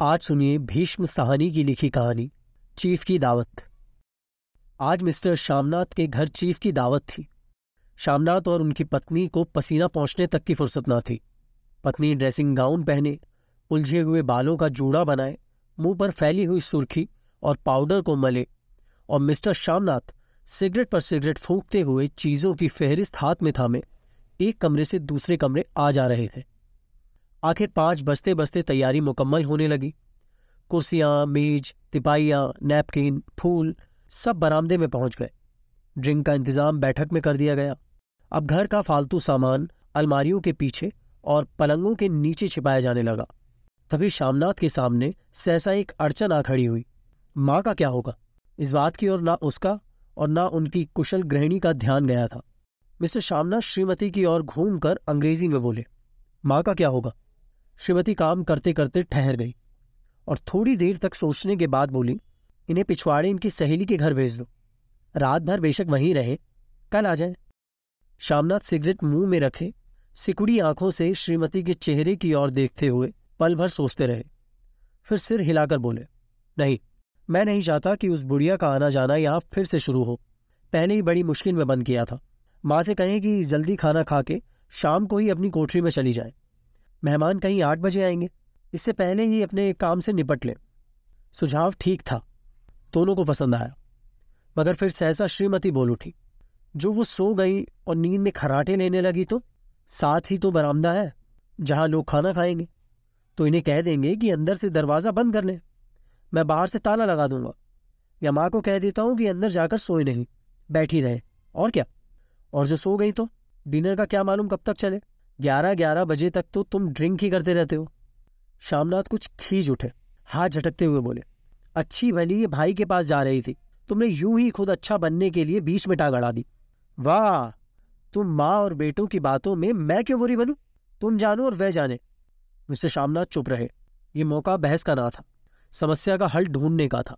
आज सुनिए भीष्म सहानी की लिखी कहानी, चीफ की दावत। आज मिस्टर श्यामनाथ के घर चीफ की दावत थी। श्यामनाथ और उनकी पत्नी को पसीना पहुँचने तक की फुर्सत न थी। पत्नी ड्रेसिंग गाउन पहने, उलझे हुए बालों का जूड़ा बनाए, मुँह पर फैली हुई सुर्खी और पाउडर को मले और मिस्टर श्यामनाथ सिगरेट पर सिगरेट फूंकते हुए चीज़ों की फेहरिस्त हाथ में थामे, एक कमरे से दूसरे कमरे आ जा रहे थे। आखिर पाँच बजते बजते तैयारी मुकम्मल होने लगी। कुर्सियाँ, मेज तिपाइयाँ नैपकिन, फूल सब बरामदे में पहुँच गए। ड्रिंक का इंतज़ाम बैठक में कर दिया गया। अब घर का फालतू सामान अलमारियों के पीछे और पलंगों के नीचे छिपाया जाने लगा। तभी शामनाथ के सामने सहसा एक अड़चन आ खड़ी हुई। माँ का क्या होगा? इस बात की ओर ना उसका और ना उनकी कुशल गृहिणी का ध्यान गया था। मिस्टर शामनाथ श्रीमती की ओर घूमकर अंग्रेज़ी में बोले, माँ का क्या होगा? श्रीमती काम करते करते ठहर गई और थोड़ी देर तक सोचने के बाद बोली, इन्हें पिछवाड़े इनकी सहेली के घर भेज दो। रात भर बेशक वहीं रहे, कल आ जाए। श्यामनाथ सिगरेट मुँह में रखे, सिकुड़ी आँखों से श्रीमती के चेहरे की ओर देखते हुए पल भर सोचते रहे। फिर सिर हिलाकर बोले, नहीं, मैं नहीं चाहता कि उस बुढ़िया का आना जाना यहाँ फिर से शुरू हो। पहले ही बड़ी मुश्किल में बंद किया था। माँ से कहें कि जल्दी खाना खा के शाम को ही अपनी कोठरी में चली जाए। मेहमान कहीं आठ बजे आएँगे। इससे पहले ही अपने काम से निपट लें। सुझाव ठीक था। दोनों को पसंद आया। मगर फिर सहसा श्रीमती बोल उठी, जो वो सो गई और नींद में खराटे लेने लगी तो? साथ ही तो बरामदा है, जहाँ लोग खाना खाएँगे। तो इन्हें कह देंगे कि अंदर से दरवाज़ा बंद कर लें। मैं बाहर से ताला लगा दूँगा। या माँ को कह देता हूँ कि अंदर जाकर सोए नहीं, बैठी रहे। और क्या? और जो सो गई तो? डिनर का क्या मालूम कब तक चले? ग्यारह ग्यारह बजे तक तो तुम ड्रिंक ही करते रहते हो। श्यामनाथ कुछ खींच उठे, हाथ झटकते हुए बोले, अच्छी भली, ये भाई के पास जा रही थी। तुमने यूँ ही खुद अच्छा बनने के लिए बीच में टांग अड़ा दी। वाह, तुम माँ और बेटों की बातों में मैं क्यों बुरी बनूं? तुम जानो और वह जाने। मिस्टर श्यामनाथ चुप रहे। ये मौका बहस का ना था। समस्या का हल ढूँढने का था।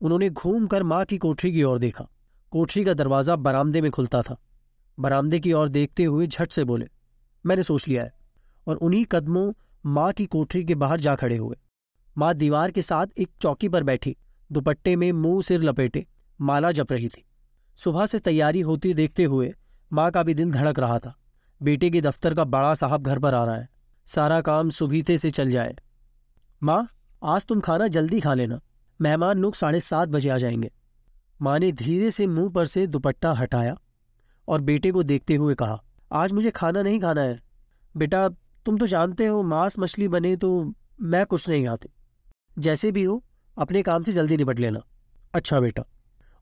उन्होंने घूम कर माँ की कोठरी की ओर देखा। कोठरी का दरवाज़ा बरामदे में खुलता था। बरामदे की ओर देखते हुए झट से बोले मैंने सोच लिया है। और उन्हीं कदमों माँ की कोठरी के बाहर जा खड़े हुए माँ दीवार के साथ एक चौकी पर बैठी, दुपट्टे में मुँह सिर लपेटे, माला जप रही थी। सुबह से तैयारी होती देखते हुए माँ का भी दिल धड़क रहा था। बेटे के दफ्तर का बड़ा साहब घर पर आ रहा है। सारा काम सुबीते से चल जाए। माँ, आज तुम खाना जल्दी खा लेना। मेहमान लोग साढ़े सात बजे आ जाएँगे। माँ ने धीरे से मुँह पर से दुपट्टा हटाया और बेटे को देखते हुए कहा आज मुझे खाना नहीं खाना है। बेटा, तुम तो जानते हो, मांस मछली बने तो मैं कुछ नहीं खाती जैसे भी हो, अपने काम से जल्दी निपट लेना। अच्छा बेटा।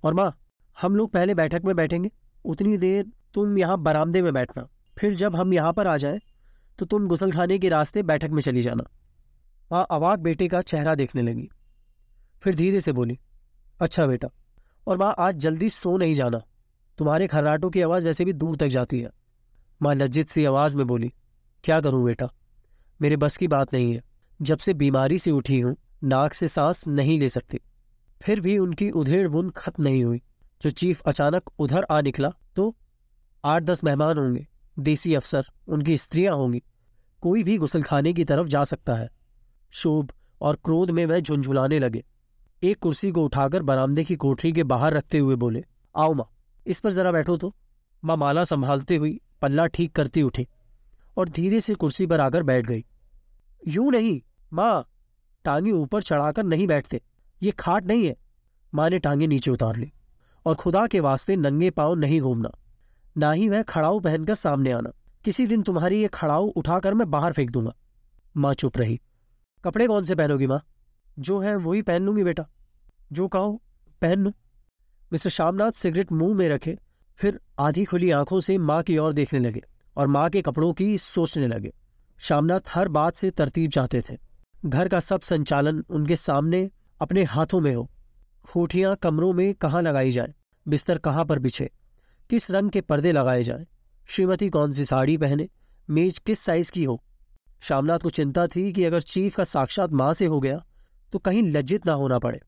और माँ, हम लोग पहले बैठक में बैठेंगे। उतनी देर तुम यहाँ बरामदे में बैठना। फिर जब हम यहाँ पर आ जाए तो तुम गुसल खाने के रास्ते बैठक में चली जाना। माँ, अवाक बेटे का चेहरा देखने लगी। फिर धीरे से बोली अच्छा बेटा। और माँ, आज जल्दी सो नहीं जाना। तुम्हारे खर्राटों की आवाज़ वैसे भी दूर तक जाती है। माँ लज्जित सी आवाज़ में बोली, क्या करूँ बेटा? मेरे बस की बात नहीं है। जब से बीमारी से उठी हूँ, नाक से सांस नहीं ले सकती। फिर भी उनकी उधेड़ बुन खत्म नहीं हुई। जो चीफ अचानक उधर आ निकला तो आठ दस मेहमान होंगे, देसी अफसर, उनकी स्त्रियाँ होंगी। कोई भी गुसलखाने की तरफ़ जा सकता है। शोभ और क्रोध में वह झुंझुलाने लगे। एक कुर्सी को उठाकर बरामदे की कोठरी के बाहर रखते हुए बोले, आओ माँ, इस पर जरा बैठो तो। माँ माला संभालते हुई पल्ला ठीक करती उठी और धीरे से कुर्सी पर आकर बैठ गई। यूँ नहीं, माँ, टांगी ऊपर चढ़ाकर नहीं बैठते, ये खाट नहीं है। माँ ने टांगे नीचे उतार ली और खुदा के वास्ते नंगे पाँव नहीं घूमना, ना ही वह खड़ाऊ पहनकर सामने आना। किसी दिन तुम्हारी ये खड़ाऊ उठाकर मैं बाहर फेंक दूँगा। माँ चुप रही। कपड़े कौन से पहनोगी माँ? जो है वही पहन लूँगी बेटा। जो कहो, पहन लू। मिस्टर श्यामनाथ सिगरेट मुँह में रखे फिर आधी खुली आँखों से माँ की ओर देखने लगे और माँ के कपड़ों की सोचने लगे। श्यामनाथ हर बात से तरतीब चाहते थे। घर का सब संचालन उनके सामने अपने हाथों में हो। खूटियाँ कमरों में कहाँ लगाई जाए? बिस्तर कहाँ पर बिछे? किस रंग के पर्दे लगाए जाए? श्रीमती कौन सी साड़ी पहने? मेज किस साइज़ की हो? श्यामनाथ को चिंता थी कि अगर चीफ का साक्षात माँ से हो गया तो कहीं लज्जित ना होना पड़े।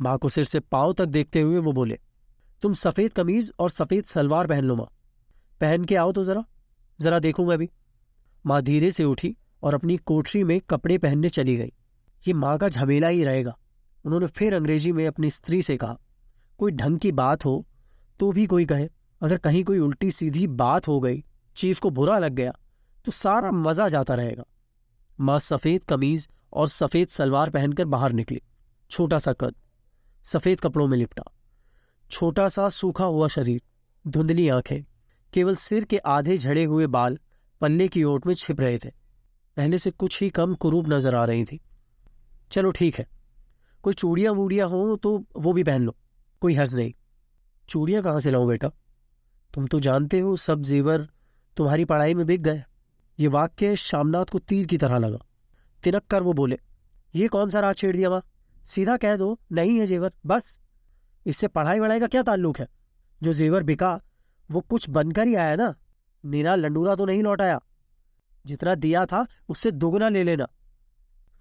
माँ को सिर से पाँव तक देखते हुए वो बोले तुम सफ़ेद कमीज और सफ़ेद सलवार पहन लो, माँ। पहन के आओ तो ज़रा। ज़रा देखूँ मैं भी। माँ धीरे से उठी और अपनी कोठरी में कपड़े पहनने चली गई। ये माँ का झमेला ही रहेगा, उन्होंने फिर अंग्रेज़ी में अपनी स्त्री से कहा। कोई ढंग की बात हो तो भी कोई कहे। अगर कहीं कोई उल्टी सीधी बात हो गई, चीफ को बुरा लग गया तो सारा मज़ा जाता रहेगा। माँ सफ़ेद कमीज और सफ़ेद सलवार पहनकर बाहर निकली। छोटा सा कद, सफ़ेद कपड़ों में लिपटा। छोटा सा सूखा हुआ शरीर, धुंधली आँखें, केवल सिर के आधे झड़े हुए बाल पन्ने की ओट में छिप रहे थे। पहले से कुछ ही कम कुरूप नज़र आ रही थी। चलो ठीक है, कोई चूड़ियाँ वूड़ियाँ हों तो वो भी पहन लो, कोई हर्ज नहीं। चूड़ियाँ कहाँ से लाऊं बेटा? तुम तो जानते हो सब जेवर तुम्हारी पढ़ाई में बिक गए। ये वाक्य शामनाथ को तीर की तरह लगा। तिनक कर वो बोले, ये कौन सा राज छेड़ दिया माँ? सीधा कह दो, नहीं है जेवर, बस। इससे पढ़ाई वढ़ाई का क्या ताल्लुक है? जो जेवर बिका, वो कुछ बनकर ही आया ना। नीरा लंडूरा तो नहीं लौटाया जितना दिया था, उससे दोगुना ले लेना।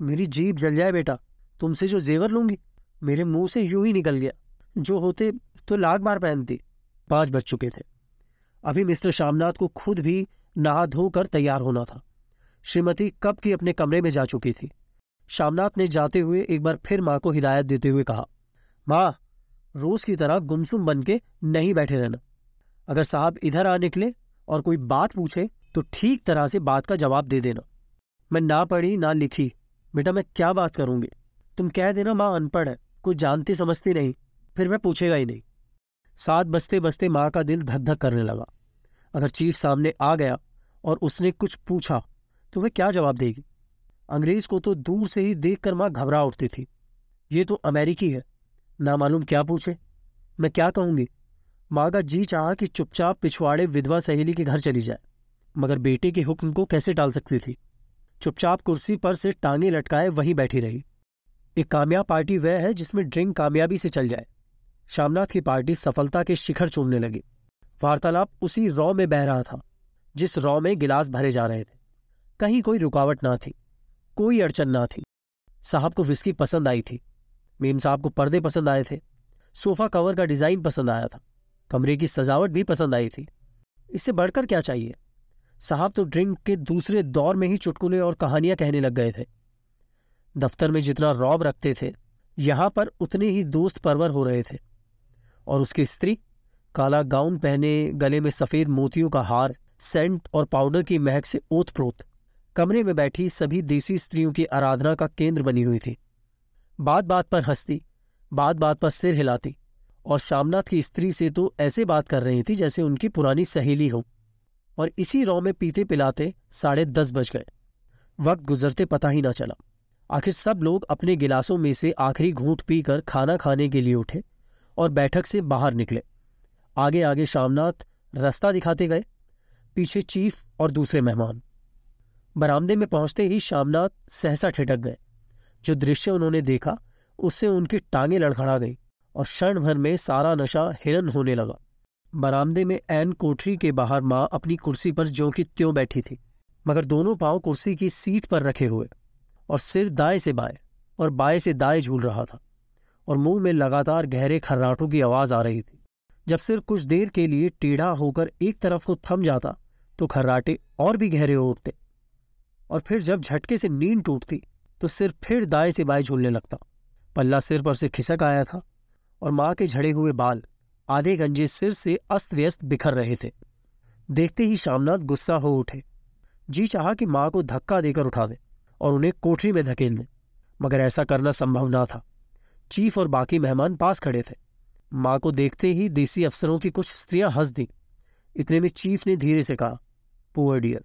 मेरी जीप जल जाए बेटा, तुमसे जो जेवर लूँगी, मेरे मुँह से यूँ ही निकल गया। जो होते तो लाख बार पहनती। पाँच बज चुके थे। अभी मिस्टर शामनाथ को खुद भी नहा धोकर तैयार होना था। श्रीमती कब की अपने कमरे में जा चुकी थी? शामनाथ ने जाते हुए एक बार फिर माँ को हिदायत देते हुए कहा, माँ रोज की तरह गुमसुम बन के नहीं बैठे रहना। अगर साहब इधर आ निकले और कोई बात पूछे तो ठीक तरह से बात का जवाब दे देना। मैं ना पढ़ी, ना लिखी। बेटा, मैं क्या बात करूँगी? तुम कह देना माँ अनपढ़ है कुछ जानती समझती नहीं, फिर मैं पूछेगा ही नहीं। साथ बसते बसते माँ का दिल धक धक करने लगा। अगर चीफ सामने आ गया और उसने कुछ पूछा तो वह क्या जवाब देगी? अंग्रेज़ को तो दूर से ही देखकर माँ घबरा उठती थी। ये तो अमेरिकी है। ना मालूम क्या पूछे? मैं क्या कहूँगी? माँ का जी चाहा कि चुपचाप पिछवाड़े विधवा सहेली के घर चली जाए, मगर बेटे के हुक्म को कैसे टाल सकती थी? चुपचाप कुर्सी पर से टांगे लटकाए वहीं बैठी रही। एक कामयाब पार्टी वह है जिसमें ड्रिंक कामयाबी से चल जाए। शामनाथ की पार्टी सफलता के शिखर चूमने लगी। वार्तालाप उसी रॉ में बह रहा था, जिस रॉ में गिलास भरे जा रहे थे। कहीं कोई रुकावट ना थी, कोई अड़चन ना थी। साहब को विस्की पसंद आई थी। मेम साहब को पर्दे पसंद आए थे। सोफा कवर का डिज़ाइन पसंद आया था। कमरे की सजावट भी पसंद आई थी। इससे बढ़कर क्या चाहिए? साहब तो ड्रिंक के दूसरे दौर में ही चुटकुले और कहानियाँ कहने लग गए थे। दफ्तर में जितना रौब रखते थे, यहाँ पर उतने ही दोस्त परवर हो रहे थे। और उसकी स्त्री, काला गाउन पहने गले में सफ़ेद मोतियों का हार, सेंट और पाउडर की महक से ओत प्रोत कमरे में बैठी सभी देसी स्त्रियों की आराधना का केंद्र बनी हुई थी। बात बात पर हंसती बात बात पर सिर हिलाती और शामनाथ की स्त्री से तो ऐसे बात कर रही थी जैसे उनकी पुरानी सहेली हो। और इसी रौ में पीते पिलाते साढ़े दस बज गए। वक्त गुजरते पता ही ना चला। आखिर सब लोग अपने गिलासों में से आखिरी घूंट पीकर खाना खाने के लिए उठे और बैठक से बाहर निकले। आगे आगे शामनाथ रास्ता दिखाते गए, पीछे चीफ और दूसरे मेहमान। बरामदे में पहुँचते ही शामनाथ सहसा ठिटक गए। जो दृश्य उन्होंने देखा, उससे उनकी टांगे लड़खड़ा गई और क्षण भर में सारा नशा हिरन होने लगा। बरामदे में एन कोठरी के बाहर माँ अपनी कुर्सी पर ज्यों की त्यों बैठी थी, मगर दोनों पाँव कुर्सी की सीट पर रखे हुए और सिर दाएँ से बाएँ और बाएँ से दाएँ झूल रहा था और मुँह में लगातार गहरे खर्राटों की आवाज़ आ रही थी। जब सिर कुछ देर के लिए टेढ़ा होकर एक तरफ़ को थम जाता तो खर्राटे और भी गहरे हो उठते और फिर जब झटके से नींद टूटती तो सिर फिर दाएँ से बाएँ झूलने लगता। पल्ला सिर पर से खिसक आया था और माँ के झड़े हुए बाल आधे गंजे सिर से अस्त व्यस्त बिखर रहे थे। देखते ही शामनाथ गुस्सा हो उठे। जी चाहा कि माँ को धक्का देकर उठा दे और उन्हें कोठरी में धकेल दे, मगर ऐसा करना संभव ना था। चीफ और बाकी मेहमान पास खड़े थे। माँ को देखते ही देसी अफसरों की कुछ स्त्रियाँ हंस दी। इतने में चीफ ने धीरे से कहा, पुअर डियर।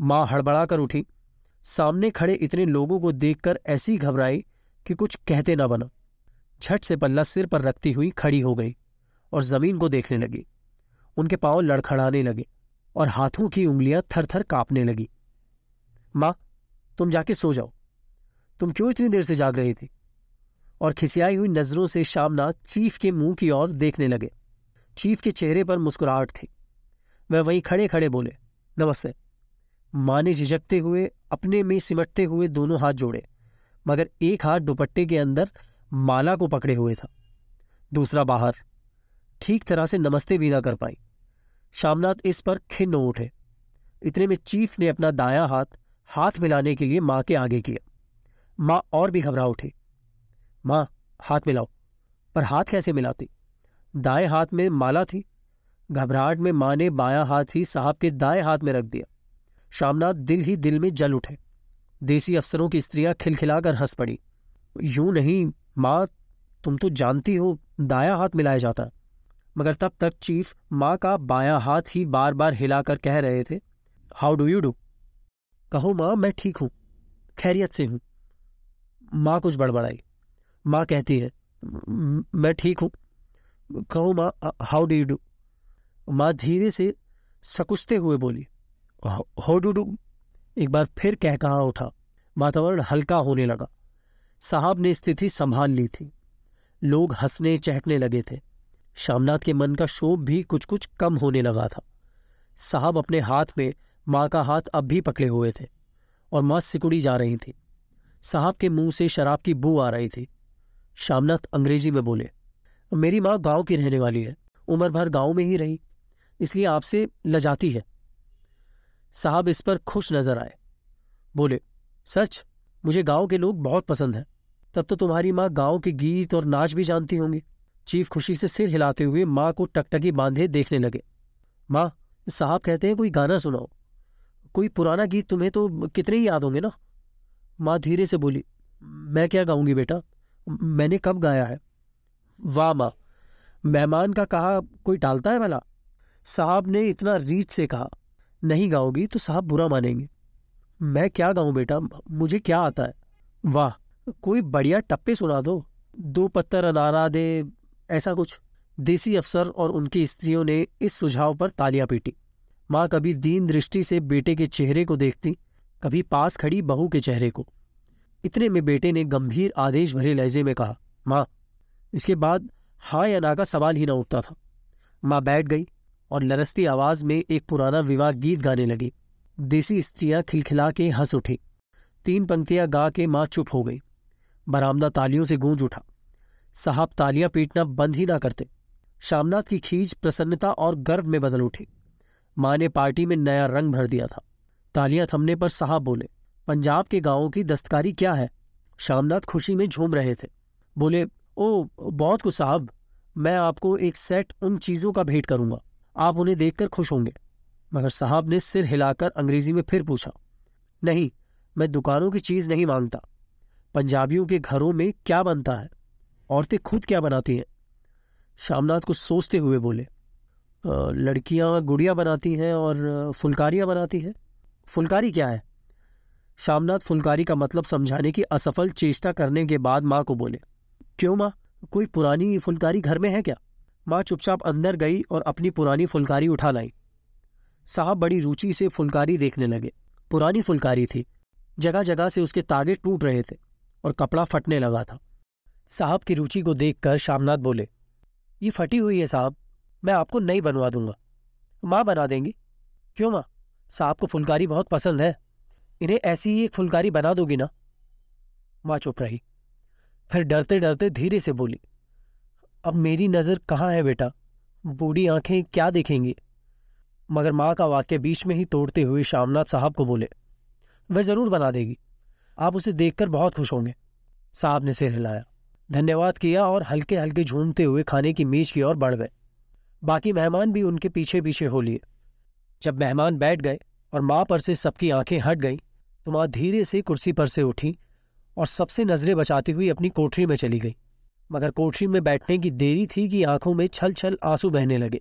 माँ हड़बड़ाकर उठी। सामने खड़े इतने लोगों को देखकर ऐसी घबराई कि कुछ कहते ना बना। झट से पल्ला सिर पर रखती हुई खड़ी हो गई और ज़मीन को देखने लगी। उनके पाँव लड़खड़ाने लगे और हाथों की उंगलियाँ थर थर कांपने लगी। माँ, तुम जाके सो जाओ। तुम क्यों इतनी देर से जाग रही थी? और खिसियाई हुई नज़रों से शामना चीफ के मुँह की ओर देखने लगे। चीफ के चेहरे पर मुस्कुराहट थी। वह वहीं खड़े खड़े बोले, नमस्ते। माँ ने झिझकते हुए अपने में सिमटते हुए दोनों हाथ जोड़े, मगर एक हाथ दुपट्टे के अंदर माला को पकड़े हुए था। दूसरा बाहर, ठीक तरह से नमस्ते भी ना कर पाई। शामनाथ इस पर खिन्न उठे। इतने में चीफ ने अपना दाया हाथ हाथ मिलाने के लिए माँ के आगे किया। माँ और भी घबरा उठी। माँ, हाथ मिलाओ, पर हाथ कैसे मिलाती? दाएँ हाथ में माला थी। घबराहट में माँ ने बायां हाथ ही साहब के दाएँ हाथ में रख दिया। शामनाथ दिल ही दिल में जल उठे। देसी अफसरों की स्त्रियाँ खिलखिलाकर हंस पड़ी। यूँ नहीं, माँ, तुम तो जानती हो, दाया हाथ मिलाया जाता। मगर तब तक चीफ, माँ का बायां हाथ ही बार बार हिलाकर कह रहे थे, हाउ डू यू डू? कहो माँ, मैं ठीक हूँ, खैरियत से हूँ। माँ कुछ बड़बड़ाई। माँ कहती है, मैं ठीक हूँ। कहो माँ, हाउ डू यू डू? माँ धीरे से सकुचते हुए बोली हाउ डू डू एक बार फिर कह कहा उठा। वातावरण हल्का होने लगा। साहब ने स्थिति संभाल ली थी। लोग हंसने चहकने लगे थे। श्यामनाथ के मन का शोभ भी कुछ कुछ कम होने लगा था। साहब अपने हाथ में माँ का हाथ अब भी पकड़े हुए थे और माँ सिकुड़ी जा रही थी। साहब के मुँह से शराब की बू आ रही थी। श्यामनाथ अंग्रेज़ी में बोले, मेरी माँ गाँव की रहने वाली है। उम्र भर गाँव में ही रही। इसलिए आपसे लजाती है। साहब इस पर खुश नज़र आए। बोले, सच? मुझे गाँव के लोग बहुत पसंद हैं। तब तो तुम्हारी माँ गाँव के गीत और नाच भी जानती होंगी। चीफ खुशी से सिर हिलाते हुए माँ को टकटकी बांधे देखने लगे। माँ, साहब कहते हैं कोई गाना सुनाओ। कोई पुराना गीत तुम्हें तो कितने ही याद होंगे ना? माँ धीरे से बोली, मैं क्या गाऊँगी बेटा? मैंने कब गाया है? वाह माँ, मेहमान का कहा कोई टालता है भला? साहब ने इतना रीच से कहा। नहीं गाओगी तो साहब बुरा मानेंगे। मैं क्या गाऊं बेटा? मुझे क्या आता है? वाह, कोई बढ़िया टप्पे सुना दो। दो पत्थर अनारा दे, ऐसा कुछ। देसी अफसर और उनकी स्त्रियों ने इस सुझाव पर तालियाँ पीटी। माँ कभी दीन दृष्टि से बेटे के चेहरे को देखती, कभी पास खड़ी बहू के चेहरे को। इतने में बेटे ने गंभीर आदेश भरे लहजे में कहा, माँ, इसके बाद हाँ या ना का सवाल ही ना उठता था। माँ बैठ गई और लरसती आवाज़ में एक पुराना विवाह गीत गाने लगी। देसी स्त्रियाँ खिलखिला के हंस उठी। तीन पंक्तियाँ गा के माँ चुप हो गई। बरामदा तालियों से गूंज उठा। साहब तालियाँ पीटना बंद ही ना करते। शामनाथ की खींच प्रसन्नता और गर्व में बदल उठी। माँ ने पार्टी में नया रंग भर दिया था। तालियाँ थमने पर साहब बोले, पंजाब के गाँवों की दस्तकारी क्या है? शामनाथ खुशी में झूम रहे थे। बोले, ओ, बहुत कुछ साहब। मैं आपको एक सेट उन चीज़ों का भेंट करूँगा। आप उन्हें देखकर खुश होंगे। मगर साहब ने सिर हिलाकर अंग्रेज़ी में फिर पूछा, नहीं, मैं दुकानों की चीज़ नहीं माँगता। पंजाबियों के घरों में क्या बनता है? औरतें खुद क्या बनाती हैं? श्यामनाथ कुछ सोचते हुए बोले लड़कियाँ गुड़िया बनाती हैं और फुलकारियाँ बनाती हैं। फुलकारी क्या है? श्यामनाथ फुलकारी का मतलब समझाने की असफल चेष्टा करने के बाद माँ को बोले, क्यों माँ? कोई पुरानी फुलकारी घर में है क्या? माँ चुपचाप अंदर गई और अपनी पुरानी फुलकारी उठा लाई। साहब बड़ी रुचि से फुलकारी देखने लगे। पुरानी फुलकारी थी। जगह जगह से उसके तागे टूट रहे थे और कपड़ा फटने लगा था। साहब की रुचि को देखकर शामनाथ बोले, ये फटी हुई है साहब। मैं आपको नई बनवा दूँगा। माँ बना देंगी। क्यों माँ? साहब को फुलकारी बहुत पसंद है। इन्हें ऐसी ही एक फुलकारी बना दोगी ना? माँ चुप रही। फिर डरते डरते धीरे से बोली अब मेरी नज़र कहाँ है बेटा? बूढ़ी आँखें क्या देखेंगी? मगर माँ का वाक्य बीच में ही तोड़ते हुए श्यामनाथ साहब को बोले, वह ज़रूर बना देगी। आप उसे देखकर बहुत खुश होंगे। साहब ने सिर हिलाया। धन्यवाद किया और हल्के हल्के झूमते हुए खाने की मेज की ओर बढ़ गए। बाकी मेहमान भी उनके पीछे पीछे हो लिए। जब मेहमान बैठ गए और माँ पर से सबकी आँखें हट गईं तो माँ धीरे से कुर्सी पर से उठी और सबसे नज़रें बचाती हुई अपनी कोठरी में चली गई। मगर कोठरी में बैठने की देरी थी कि आँखों में छल छल आँसू बहने लगे।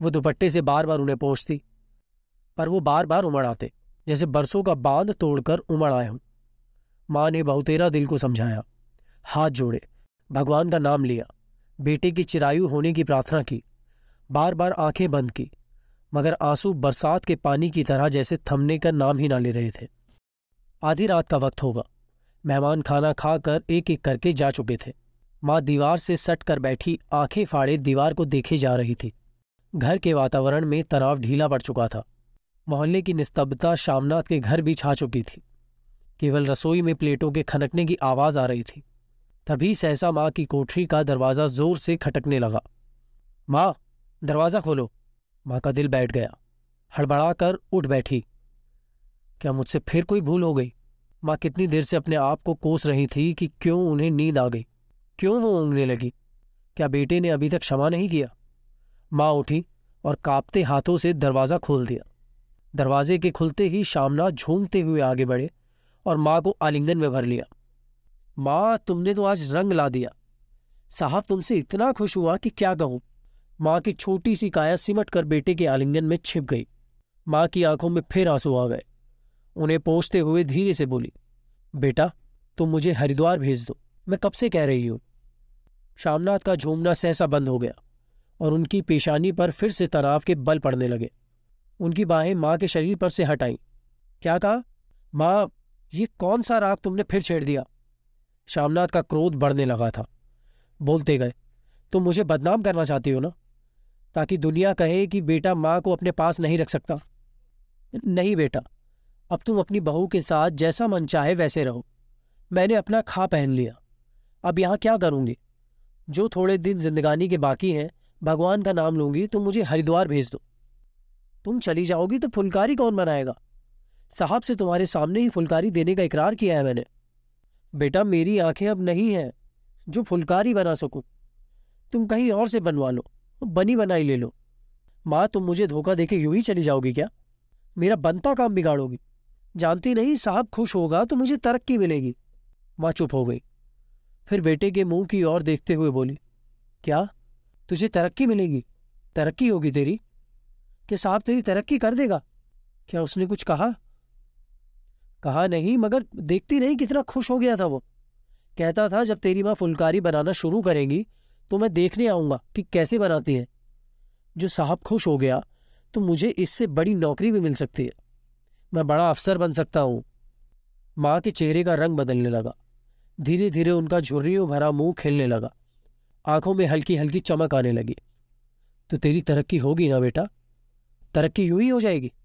वो दुपट्टे से बार बार उन्हें पहुँचती पर वो बार बार उमड़ आते, जैसे बरसों का बाँध तोड़कर उमड़ आए हों। माँ ने बहुतेरा दिल को समझाया, हाथ जोड़े, भगवान का नाम लिया, बेटे की चिरायु होने की प्रार्थना की बार बार आँखें बंद की, मगर आँसू बरसात के पानी की तरह जैसे थमने का नाम ही ना ले रहे थे। आधी रात का वक्त होगा, मेहमान खाना खाकर एक एक करके जा चुके थे। माँ दीवार से सट कर बैठी आँखें फाड़े दीवार को देखे जा रही थी। घर के वातावरण में तनाव ढीला पड़ चुका था। मोहल्ले की निस्तब्धता शामनाथ के घर भी छा चुकी थी। केवल रसोई में प्लेटों के खनकने की आवाज़ आ रही थी। तभी सहसा माँ की कोठरी का दरवाज़ा ज़ोर से खटकने लगा। माँ, दरवाज़ा खोलो। माँ का दिल बैठ गया। हड़बड़ाकर उठ बैठी। क्या मुझसे फिर कोई भूल हो गई? माँ कितनी देर से अपने आप को कोस रही थी कि क्यों उन्हें नींद आ गई? क्यों वो ऊँगने लगी? क्या बेटे ने अभी तक क्षमा नहीं किया? माँ उठी और कांपते हाथों से दरवाज़ा खोल दिया। दरवाजे के खुलते ही शामनाथ झूमते हुए आगे बढ़े और माँ को आलिंगन में भर लिया। माँ, तुमने तो आज रंग ला दिया। साहब, तुमसे इतना खुश हुआ कि क्या कहूँ? माँ की छोटी सी काया सिमट कर बेटे के आलिंगन में छिप गई। माँ की आँखों में फिर आँसू आ गए। उन्हें पहुँचते हुए धीरे से बोली, बेटा, तुम मुझे हरिद्वार भेज दो। मैं कब से कह रही हूँ? शामनाथ का झूमना सहसा बंद हो गया और उनकी पेशानी पर फिर से तनाव के बल पड़ने लगे। उनकी बाहें माँ के शरीर पर से हटाईं क्या कहा? माँ, ये कौन सा राग तुमने फिर छेड़ दिया? शामनाथ का क्रोध बढ़ने लगा था। बोलते गए, तुम मुझे बदनाम करना चाहती हो ना? ताकि दुनिया कहे कि बेटा माँ को अपने पास नहीं रख सकता। नहीं बेटा, अब तुम अपनी बहू के साथ जैसा मन चाहे वैसे रहो। मैंने अपना खा पहन लिया। अब यहाँ क्या करूँगी? जो थोड़े दिन जिंदगानी के बाकी हैं, भगवान का नाम लूँगी तो मुझे हरिद्वार भेज दो। तुम चली जाओगी तो फुलकारी कौन बनाएगा? साहब से तुम्हारे सामने ही फुलकारी देने का इकरार किया है मैंने। बेटा, मेरी आँखें अब नहीं हैं, जो फुलकारी बना सकूँ। तुम कहीं और से बनवा लो, बनी बनाई ले लो। माँ, तुम मुझे धोखा देके यूँ ही चली जाओगी क्या? मेरा बनता काम बिगाड़ोगी। जानती नहीं, साहब खुश होगा तो मुझे तरक्की मिलेगी। माँ चुप हो गई। फिर बेटे के मुँह की ओर देखते हुए बोली, क्या? तुझे तरक्की मिलेगी? तरक्की होगी तेरी? कि साहब तेरी तरक्की कर देगा? क्या उसने कुछ कहा? कहा नहीं, मगर देखती नहीं कितना खुश हो गया था वो। कहता था, जब तेरी माँ फुलकारी बनाना शुरू करेंगी तो मैं देखने आऊँगा कि कैसे बनाती है। जो साहब खुश हो गया तो मुझे इससे बड़ी नौकरी भी मिल सकती है। मैं बड़ा अफसर बन सकता हूँ। माँ के चेहरे का रंग बदलने लगा। धीरे धीरे उनका झुर्रियों भरा मुँह खेलने लगा। आँखों में हल्की हल्की चमक आने लगी। तो तेरी तरक्की होगी ना बेटा? तरक्की यूँ ही हो जाएगी?